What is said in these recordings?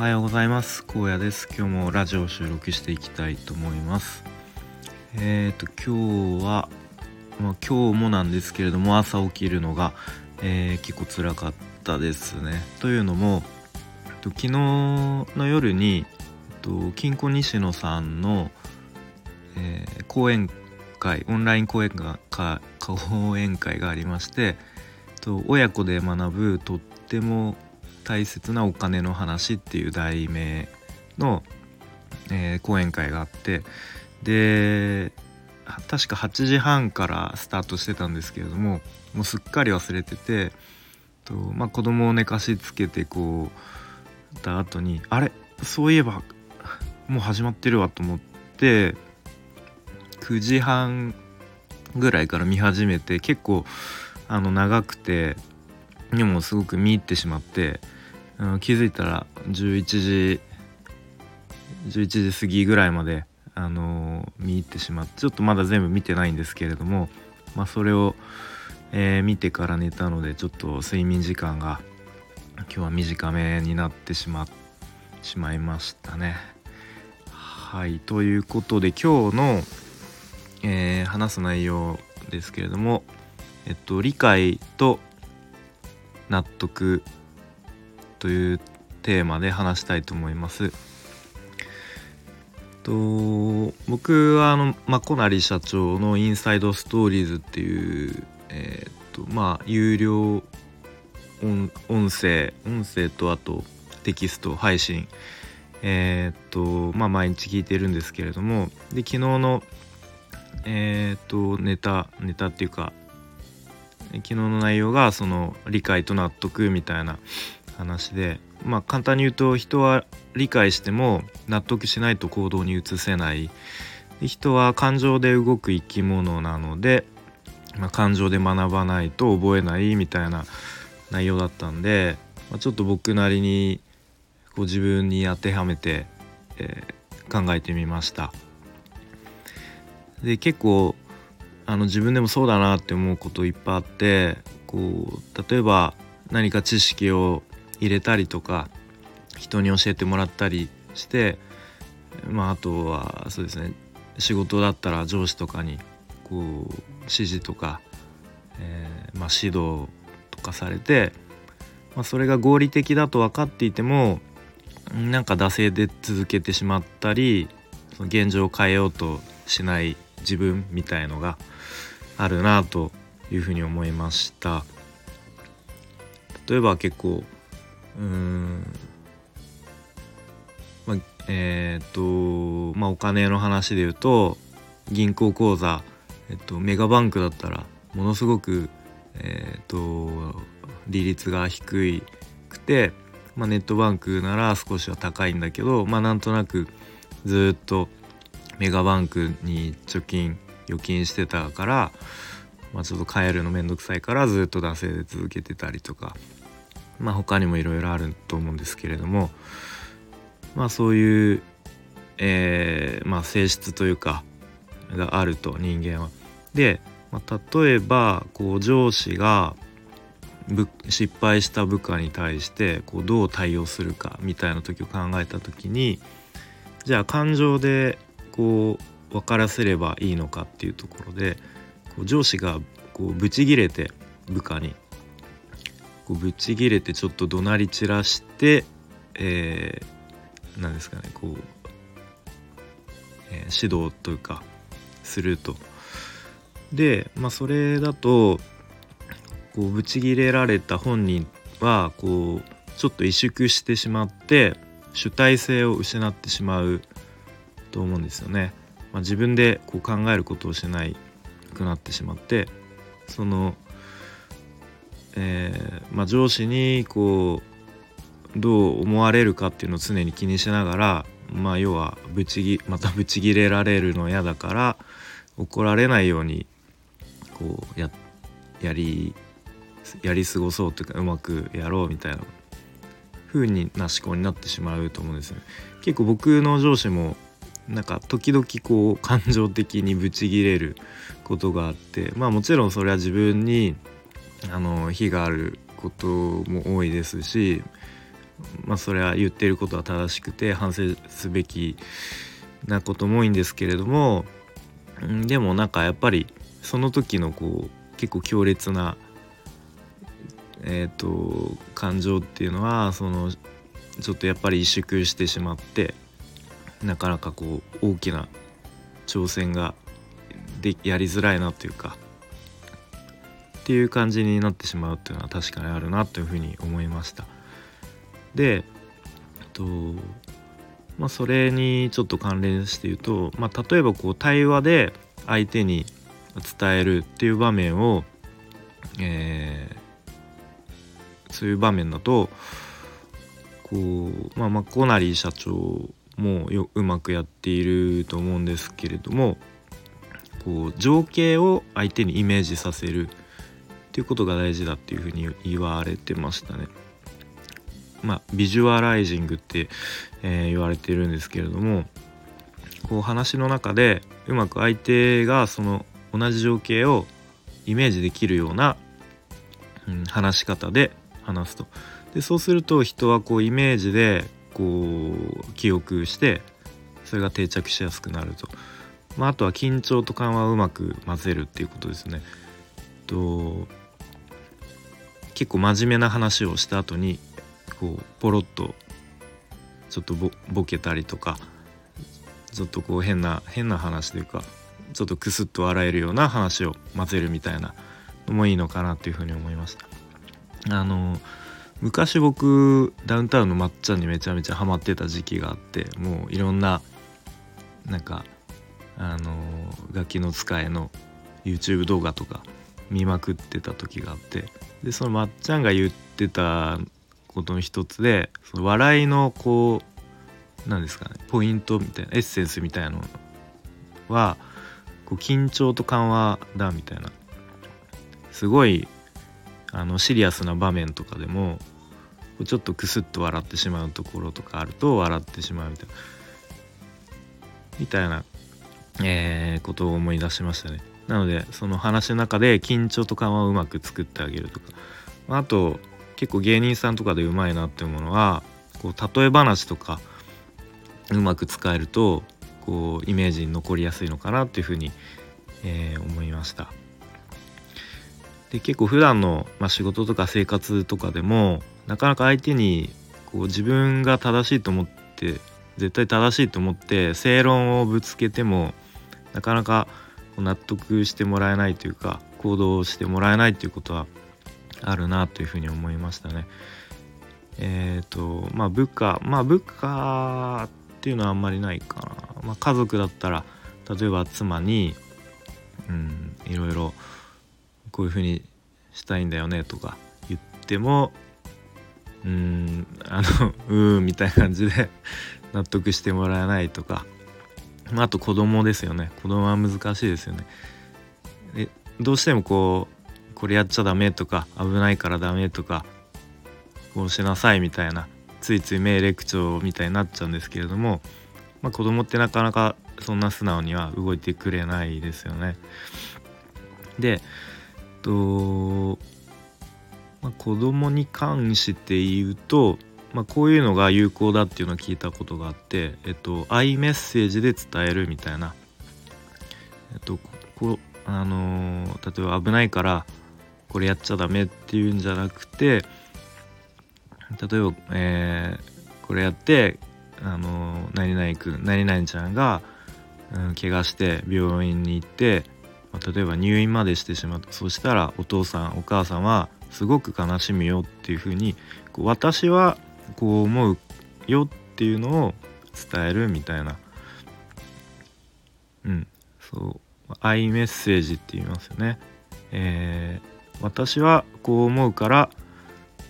はようございます。荒野です。今日もラジオを収録していきたいと思います。えっ、ー、と今日はまあ、今日もなんですけれども朝起きるのが、えー、結構辛かったですね。というのも昨日の夜に金庫西野さんの、えー、講演会オンライン講演会講演会がありましてと親子で学ぶとっても大切なお金の話っていう題名の、えー、講演会があってで確か8時半からスタートしてたんですけれどももうすっかり忘れててと、まあ、子供を寝かしつけてこうた後にあれ？そういえばもう始まってるわと思って9時半ぐらいから見始めて結構あの長くてでもすごく見入ってしまって気づいたら11時11時過ぎぐらいまで、あのー、見入ってしまってちょっとまだ全部見てないんですけれども、まあ、それを、えー、見てから寝たのでちょっと睡眠時間が今日は短めになってしましまいましたね。はいということで今日の、えー、話す内容ですけれども、えっと、理解と納得というテーマで話したいと思います。と僕はあの、まあ、リ社長の「インサイドストーリーズ」っていう、えー、っとまあ有料音声音声とあとテキスト配信えー、っとまあ毎日聞いてるんですけれどもで昨日のえー、っとネタネタっていうか昨日の内容がその理解と納得みたいな話でまあ簡単に言うと人は理解しても納得しないと行動に移せない人は感情で動く生き物なので、まあ、感情で学ばないと覚えないみたいな内容だったんで、まあ、ちょっと僕なりにこう自分に当てはめて、えー、考えてみました。で結構あの自分でもそうだなって思うこといっぱいあってこう例えば何か知識を入れたりとか人に教えてもらったりしてまああとはそうですね仕事だったら上司とかにこう指示とか、えー、まあ、指導とかされて、まあ、それが合理的だと分かっていてもなんか惰性で続けてしまったりその現状を変えようとしない自分みたいのがあるなというふうに思いました。例えば結構うん。まあえっ、とまあお金の話で言うと銀行口座、えっと、メガバンクだったらものすごくえっ、と利率が低いくて、まあ、ネットバンクなら少しは高いんだけどまあなんとなくずっとメガバンクに貯金預金してたから、まあ、ちょっと帰るのめんどくさいからずっと惰性で続けてたりとか。まあ他にもいろいろあると思うんですけれどもまあそういう、えー、まあ、性質というかがあると人間は。で、まあ、例えばこう上司が失敗した部下に対してこうどう対応するかみたいな時を考えた時にじゃあ感情でこう分からせればいいのかっていうところでこう上司がこうブチギレて部下にこうブチギレてちょっと怒鳴り散らして、えー、なんですかねこう、えー、指導というかすると。で、まあ、それだとこうブチギレられた本人はこうちょっと萎縮してしまって主体性を失ってしまうと思うんですよね。まあ、自分でこう考えることをしないくなってしまってその、えー、まあ、上司にこうどう思われるかっていうのを常に気にしながら、まあ、要はブチギまたブチギレられるの嫌だから怒られないようにこうややりやり過ごそうというかうまくやろうみたいな風にな思考になってしまうと思うんですよね。結構僕の上司もなんか時々こう感情的にブチギレることがあってまあもちろんそれは自分にあの非があることも多いですしまあそれは言ってることは正しくて反省すべきなことも多いんですけれどもでもなんかやっぱりその時のこう結構強烈なえーと、感情っていうのはそのちょっとやっぱり萎縮してしまってなかなかこう大きな挑戦がでやりづらいなというかっていう感じになってしまうっていうのは確かにあるなというふうに思いました。でとまあそれにちょっと関連して言うと、まあ、例えばこう対話で相手に伝えるっていう場面を、えー、そういう場面だとこう、まあ、マコナリー社長もようまくやっていると思うんですけれどもこう情景を相手にイメージさせるっていうことが大事だっていうふうに言われてましたね。まあ、ビジュアライジングって、えー、言われてるんですけれどもこう話の中でうまく相手がその同じ情景をイメージできるような、うん、話し方で話すとでそうすると人はこうイメージでこう記憶してそれが定着しやすくなると、まあ、あとは緊張と緩和をうまく混ぜるっていうことですね。と結構真面目な話をした後にこうポロッとちょっとボケたりとかちょっとこう変な変な話というかちょっとクスッと笑えるような話を混ぜるみたいなのもいいのかなっていうふうに思いました。あの昔僕ダウンタウンのまっちゃんにめちゃめちゃハマってた時期があってもういろんななんかあの楽器の使いの YouTube 動画とか見まくってた時があってでそのまっちゃんが言ってたことの一つでその笑いのこう何ですかねポイントみたいなエッセンスみたいなのはこう緊張と緩和だみたいなすごいあのシリアスな場面とかでもちょっとクスッと笑ってしまうところとかあると笑ってしまうみたいなみたいな、えー、ことを思い出しましたね。なのでその話の中で緊張と緩和をうまく作ってあげるとかあと結構芸人さんとかでうまいなっていうものはこう例え話とかうまく使えるとこうイメージに残りやすいのかなっていうふうに、えー、思いました。で結構普段のまあ、仕事とか生活とかでもなかなか相手にこう自分が正しいと思って絶対正しいと思って正論をぶつけてもなかなか納得してもらえないというか行動してもらえないということはあるなというふうに思いましたね。えっ、ー、とまあ部下まあ部下っていうのはあんまりないかな。まあ、家族だったら例えば妻にうんいろいろこういうふうにしたいんだよねとか言ってもうーんあのうーんみたいな感じで 納得してもらえないとか、まあ、あと子供ですよね子供は難しいですよねでどうしてもこうこれやっちゃダメとか危ないからダメとかこうしなさいみたいなついつい命令口調みたいになっちゃうんですけれども、まあ、子供ってなかなかそんな素直には動いてくれないですよね。でと、まあ、子供に関して言うと、まあ、こういうのが有効だっていうのを聞いたことがあって、えっと、アイメッセージで伝えるみたいな、えっと、こあのー、例えば危ないからこれやっちゃダメっていうんじゃなくて例えば、えー、これやってあのー、何々くん何々ちゃんが、うん、怪我して病院に行ってまあ、例えば入院までしてしまった。そしたらお父さんお母さんはすごく悲しむよっていうふうにこう私はこう思うよっていうのを伝えるみたいなうんそうアイメッセージって言いますよね。えー、私はこう思うから、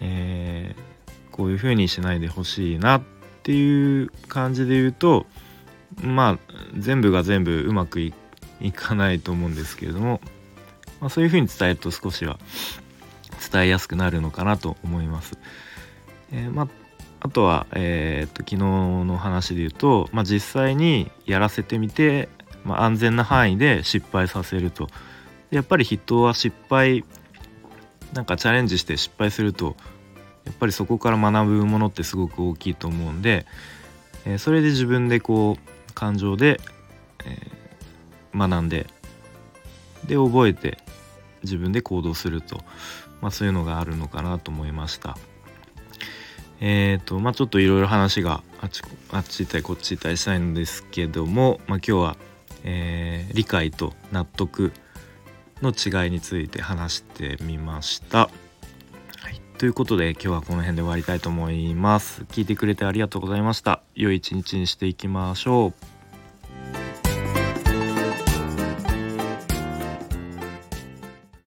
えー、こういうふうにしないでほしいなっていう感じで言うとまあ全部が全部うまくいいかないと思うんですけれども、まあ、そういうふうに伝えると少しは伝えやすくなるのかなと思います。えー、まああとは、えー、っと昨日の話で言うと、まあ、実際にやらせてみて、まあ、安全な範囲で失敗させるとやっぱり人は失敗なんかチャレンジして失敗するとやっぱりそこから学ぶものってすごく大きいと思うんで、えー、それで自分でこう感情で、えー、学んでで覚えて自分で行動すると、まあ、そういうのがあるのかなと思いました。えっ、ー、とまあちょっといろいろ話があっちあっち行ったりこっち行ったりしたいんですけども、まあ、今日は、えー、理解と納得の違いについて話してみました。はい、ということで今日はこの辺で終わりたいと思います。聞いてくれてありがとうございました。良い一日にしていきましょう。